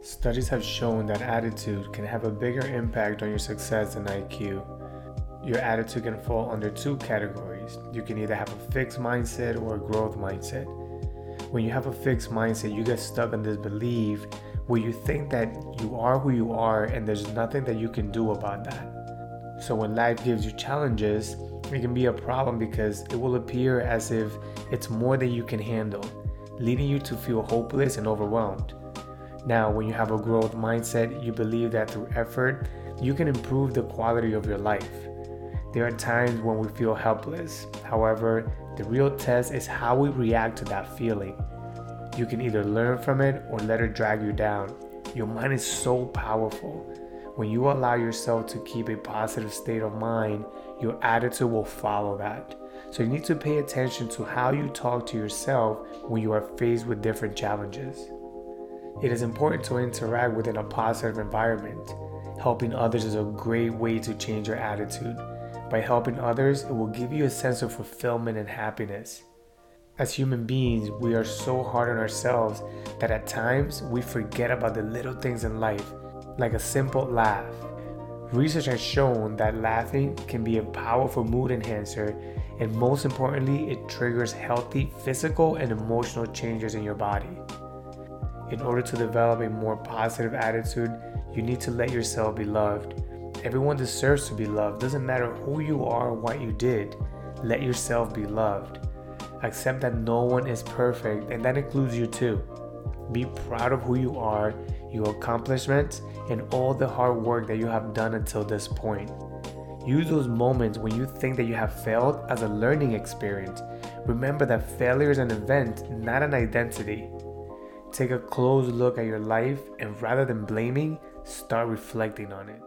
Studies have shown that attitude can have a bigger impact on your success than IQ. Your attitude can fall under two categories. You can either have a fixed mindset or a growth mindset. When you have a fixed mindset, you get stuck in this belief where you think that you are who you are and there's nothing that you can do about that. So when life gives you challenges, it can be a problem because it will appear as if it's more than you can handle, leading you to feel hopeless and overwhelmed. Now, when you have a growth mindset, you believe that through effort, you can improve the quality of your life. There are times when we feel helpless. However, the real test is how we react to that feeling. You can either learn from it or let it drag you down. Your mind is so powerful. When you allow yourself to keep a positive state of mind, your attitude will follow that. So you need to pay attention to how you talk to yourself when you are faced with different challenges. It is important to interact within a positive environment. Helping others is a great way to change your attitude. By helping others, it will give you a sense of fulfillment and happiness. As human beings, we are so hard on ourselves that at times we forget about the little things in life, like a simple laugh. Research has shown that laughing can be a powerful mood enhancer, and most importantly, it triggers healthy physical and emotional changes in your body. In order to develop a more positive attitude, you need to let yourself be loved. Everyone deserves to be loved. Doesn't matter who you are or what you did. Let yourself be loved. Accept that no one is perfect, and that includes you too. Be proud of who you are, your accomplishments, and all the hard work that you have done until this point. Use those moments when you think that you have failed as a learning experience. Remember that failure is an event, not an identity. Take a close look at your life and rather than blaming, start reflecting on it.